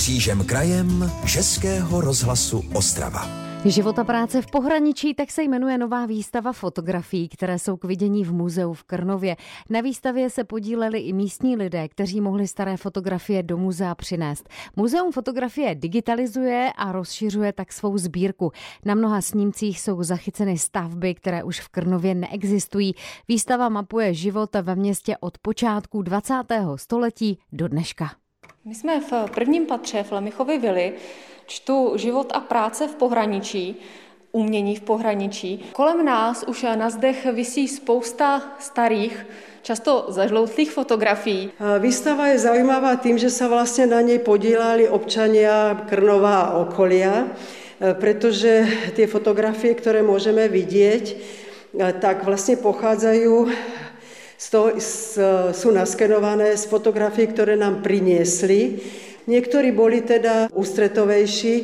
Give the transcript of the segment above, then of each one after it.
Křížem krajem Českého rozhlasu Ostrava. Život a práce v pohraničí, tak se jmenuje nová výstava fotografií, které jsou k vidění v muzeu v Krnově. Na výstavě se podíleli i místní lidé, kteří mohli staré fotografie do muzea přinést. Muzeum fotografie digitalizuje a rozšiřuje tak svou sbírku. Na mnoha snímcích jsou zachyceny stavby, které už v Krnově neexistují. Výstava mapuje život ve městě od počátku 20. století do dneška. My jsme v prvním patře v Lemichově vili, čtu život a práce v pohraničí, umění v pohraničí. Kolem nás už na zdech visí spousta starých, často zažloutlých fotografií. Výstava je zaujímavá tým, že sa vlastne na nej podílali občania Krnova a okolia, pretože tie fotografie, ktoré môžeme vidieť, tak vlastne pochádzajú z toho, sú naskenované z fotografií, ktoré nám priniesli Niektorí boli teda ústretovejší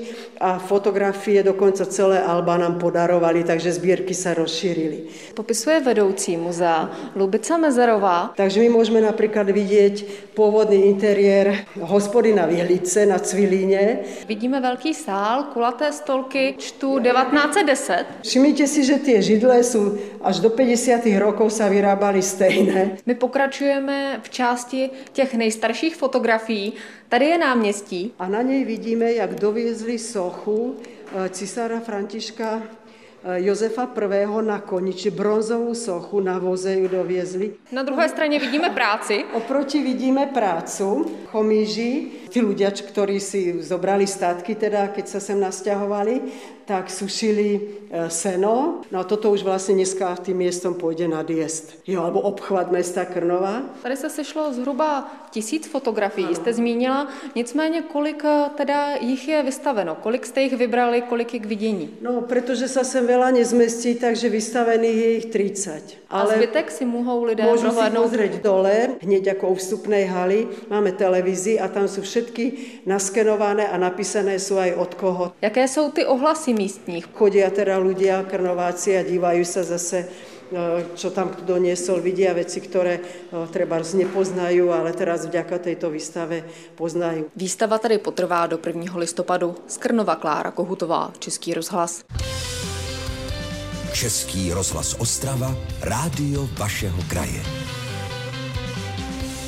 a fotografie dokonca celé Alba nám podarovali, takže sbírky sa rozšírili. Popisuje vedoucí muzea Lubica Mezerová. Takže my môžeme napríklad vidieť pôvodný interiér hospody na Vihlice na Cvilíne. Vidíme velký sál, kulaté stolky, čtu 1910. Všimnite si, že tie židle sú až do 50. rokov sa vyrábali stejné. My pokračujeme v části těch nejstarších fotografií. Tady je náměstí. A na něj vidíme, jak dovězli sochu eh, cisára Františka eh, Josefa I. na koni, či bronzovou sochu na voze ju doviezli. Na druhé straně vidíme práci. Oproti vidíme prácu, chomíži, tí ľudia, ktorí si zobrali statky, teda, keď sa sem nasťahovali, tak sušili e, seno. No a toto už vlastně dneska tým městem půjde na diest. Jo, alebo obchvat města Krnova. Tady se sešlo zhruba tisíc fotografií, jste zmínila. Nicméně, kolik e, teda jich je vystaveno? Kolik jste jich vybrali, kolik je k vidění? No, protože se sem veľa nezmestí, takže vystavených je jich 30. Ale a zbytek si mohou lidé Můžu si pozrieť dole, hneď jako u vstupnej haly, máme televizi a tam jsou všetky naskenované a napísané jsou aj od koho. Jaké jsou ty ohlasy místních. Chodia teda ľudia, krnováci a dívajú sa zase čo tam kto doniesol, vidia veci, ktoré treba nepoznajú, ale teraz vďaka tejto výstave poznajú. Výstava tady potrvá do 1. listopadu. Z Krnova Klára Kohutová, Český rozhlas. Český rozhlas Ostrava, rádio vašeho kraje.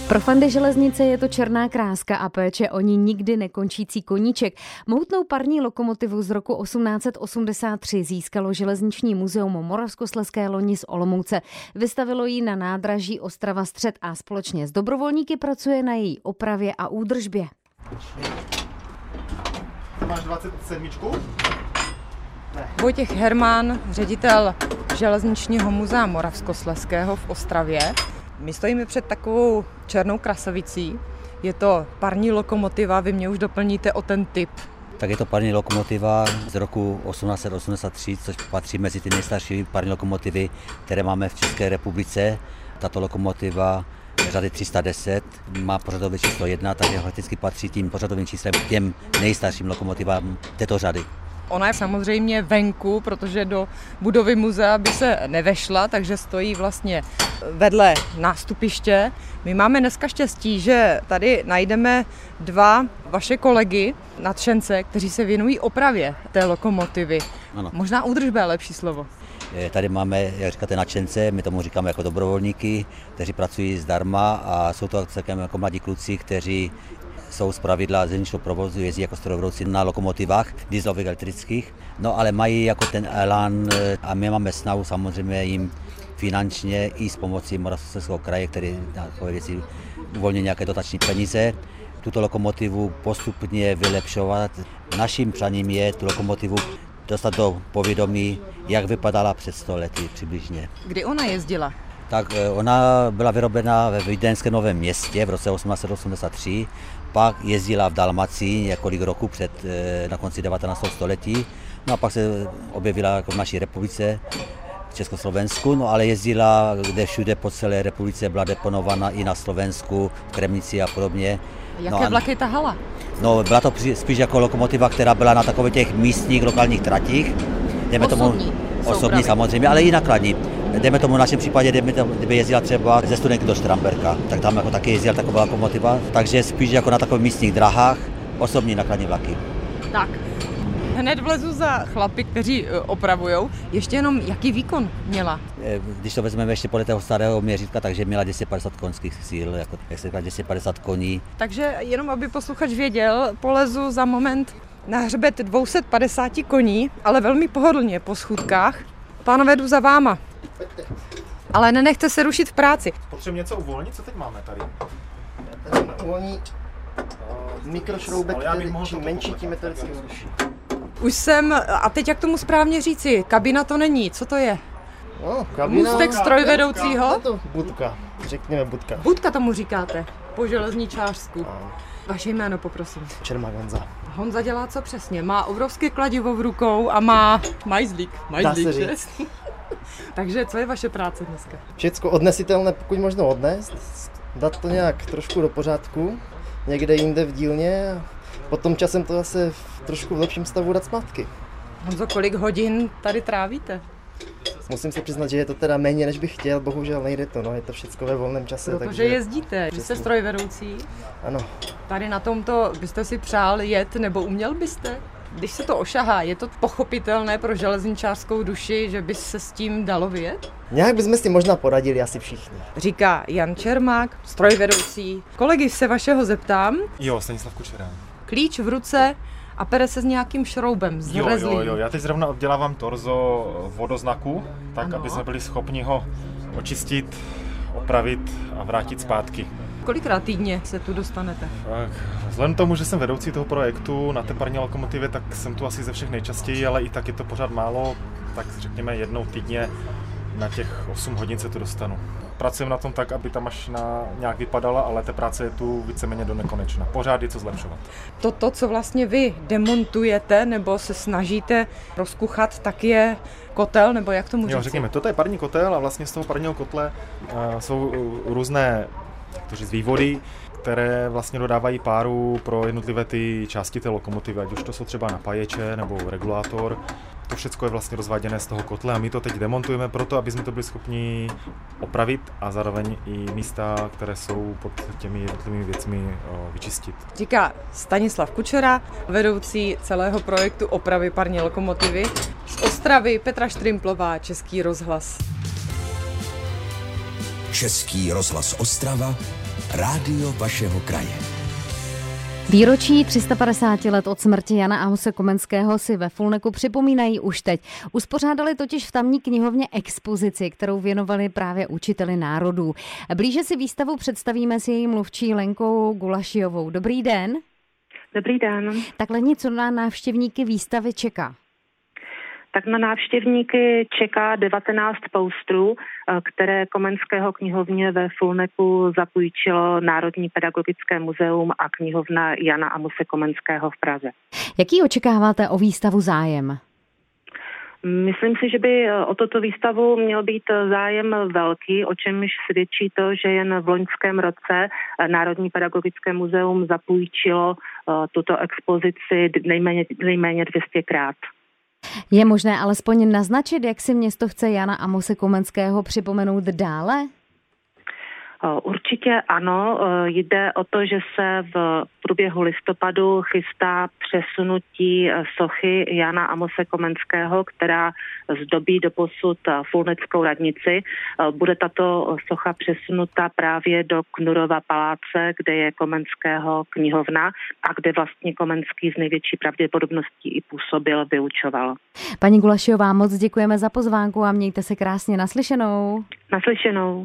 Pro fandy železnice je to černá kráska a péče o ní nikdy nekončící koníček. Mohutnou parní lokomotivu z roku 1883 získalo železniční muzeum Moravskoslezské loni z Olomouce. Vystavilo ji na nádraží Ostrava Střed a společně s dobrovolníky pracuje na její opravě a údržbě. Máš 27? Ne. Vojtěch Herman, ředitel železničního muzea Moravskoslezského v Ostravě. My stojíme před takovou černou krasavicí. Je to parní lokomotiva, vy mě už doplníte o ten typ. Tak je to parní lokomotiva z roku 1883, což patří mezi ty nejstarší parní lokomotivy, které máme v České republice. Tato lokomotiva řady 310 má pořadové číslo 1, takže fakticky patří tím pořadovým číslem k těm nejstarším lokomotivám této řady. Ona je samozřejmě venku, protože do budovy muzea by se nevešla, takže stojí vlastně vedle nástupiště. My máme dneska štěstí, že tady najdeme dva vaše kolegy, nadšence, kteří se věnují opravě té lokomotivy. Ano. Možná údržba je lepší slovo. Tady máme, jak říkáte, nadšence, my tomu říkáme jako dobrovolníky, kteří pracují zdarma a jsou to celkem jako mladí kluci, kteří jsou z pravidla zelničního provozu, jezdí jako strojovrouci na lokomotivách dieselových elektrických, no ale mají jako ten elán eh, a my máme snahu samozřejmě jim finančně i s pomocí Moravskoslezského kraje, který na takové věci uvolní nějaké dotační peníze, tuto lokomotivu postupně vylepšovat. Naším přáním je tu lokomotivu dostat do povědomí, jak vypadala před 100 lety přibližně. Kdy ona jezdila? Tak eh, ona byla vyrobena ve Vídeňském Novém městě v roce 1883 pak jezdila v Dalmacii několik roků před, eh, na konci 19. století, no a pak se objevila jako v naší republice, v Československu, no ale jezdila kde všude po celé republice, byla deponovaná i na Slovensku, v Kremnici a podobně. Jaké no a, vlaky tahala? No, byla to spíš jako lokomotiva, která byla na takových těch místních lokálních tratích. Jdeme osobní, tomu, osobní samozřejmě, ale i nakladní. Dejme tomu v našem případě, tomu, kdyby jezdila třeba ze Studenky do Štramberka, tak tam jako taky jezdila taková lokomotiva, takže spíš jako na takových místních drahách, osobní nakladní vlaky. Tak, hned vlezu za chlapy, kteří e, opravujou. Ještě jenom, jaký výkon měla? Eh, Když to vezmeme ještě podle toho starého měřítka, takže měla 250 konských síl, jako, jak se říká, 250 koní. Takže jenom, aby posluchač věděl, polezu za moment na hřbet 250 koní, ale velmi pohodlně po schůdkách. Pánové, jdu za váma. Ale nenechte se rušit v práci. Potřebujeme něco uvolnit, co teď máme tady? Tady uvolní mikrošroubek, já bych který čím menší, tím je to vždycky horší. Už jsem, a teď jak tomu správně říci, kabina to není, co to je? No, kabina. Můstek strojvedoucího? To budka, řekněme budka. Budka tomu říkáte, po železničářsku. Ano, Vaše jméno poprosím. Čermák Honza. Honza dělá co přesně? Má obrovské kladivo v rukou a má majzlík. Majzlík, Dá se že? říct. Takže co je vaše práce dneska? Všecko odnesitelné, pokud možno odnést, dát to nějak trošku do pořádku, někde jinde v dílně a potom časem to zase v trošku v lepším stavu dát zpátky. Honzo, kolik hodin tady trávíte? Musím se přiznat, že je to teda méně, než bych chtěl, bohužel nejde to, no, je to všechno ve volném čase. Protože takže, jezdíte, vy jste strojvedoucí. Ano, Tady na tomto byste si přál jet, nebo uměl byste? Když se to ošahá, je to pochopitelné pro železničářskou duši, že by se s tím dalo vyjet? nějak bychom si možná poradili asi všichni. Říká Jan Čermák, strojvedoucí. Kolegy se vašeho zeptám, Jo, Stanislav Kučera. klíč v ruce a pere se s nějakým šroubem, s Jo, jo, jo, já teď zrovna obdělávám torzo vodoznaku, tak Ano. aby jsme byli schopni ho očistit, opravit a vrátit zpátky. Kolikrát týdně se tu dostanete? Tak, vzhledem tomu, že jsem vedoucí toho projektu na té parní lokomotivě, tak jsem tu asi ze všech nejčastěji, ale i tak je to pořád málo, tak řekněme jednou týdně na těch 8 hodin se tu dostanu. Pracujeme na tom tak, aby ta mašina nějak vypadala, ale té práce je tu víceméně do nekonečna. Pořád je co zlepšovat. To, to, co vlastně vy demontujete nebo se snažíte rozkuchat, tak je kotel, nebo jak tomu Jo, říct? řekněme, toto je parní kotel a vlastně z toho parního kotle uh, jsou uh, různé to říct, vývody, které vlastně dodávají páru pro jednotlivé ty části té lokomotivy, ať už to jsou třeba napáječe nebo regulátor. To všechno je vlastně rozváděné z toho kotle a my to teď demontujeme proto, aby jsme to byli schopni opravit a zároveň i místa, které jsou pod těmi jednotlivými věcmi uh, vyčistit. Říká Stanislav Kučera, vedoucí celého projektu opravy parní lokomotivy. Z Ostravy Petra Štrimplová, Český rozhlas. Český rozhlas Ostrava, rádio vašeho kraje. Výročí 350 let od smrti Jana Amose Komenského si ve Fulneku připomínají už teď. Uspořádali totiž v tamní knihovně expozici, kterou věnovali právě učiteli národů. Blíže si výstavu představíme s její mluvčí Lenkou Gulašiovou. Dobrý den. Dobrý den. Takhle něco na návštěvníky výstavy čeká. Tak na návštěvníky čeká 19 poustrů, eh, které Komenského knihovně ve Fulneku zapůjčilo Národní pedagogické muzeum a knihovna Jana Amuse Komenského v Praze. Jaký očekáváte o výstavu zájem? Myslím si, že by eh, o toto výstavu měl být eh, zájem velký, o čemž svědčí to, že jen v loňském roce Národní pedagogické muzeum zapůjčilo tuto expozici nejméně, nejméně 200krát. Je možné alespoň naznačit, jak si město chce Jana Amose Komenského připomenout dále? Určitě ano. Jde o to, že se v průběhu listopadu chystá přesunutí sochy Jana Amose Komenského, která zdobí do posud Fulneckou radnici. Bude tato socha přesunuta právě do Knurova paláce, kde je Komenského knihovna a kde vlastně Komenský z největší pravděpodobností i působil, vyučoval. Paní Gulašiová, moc děkujeme za pozvánku a mějte se krásně naslyšenou. Naslyšenou.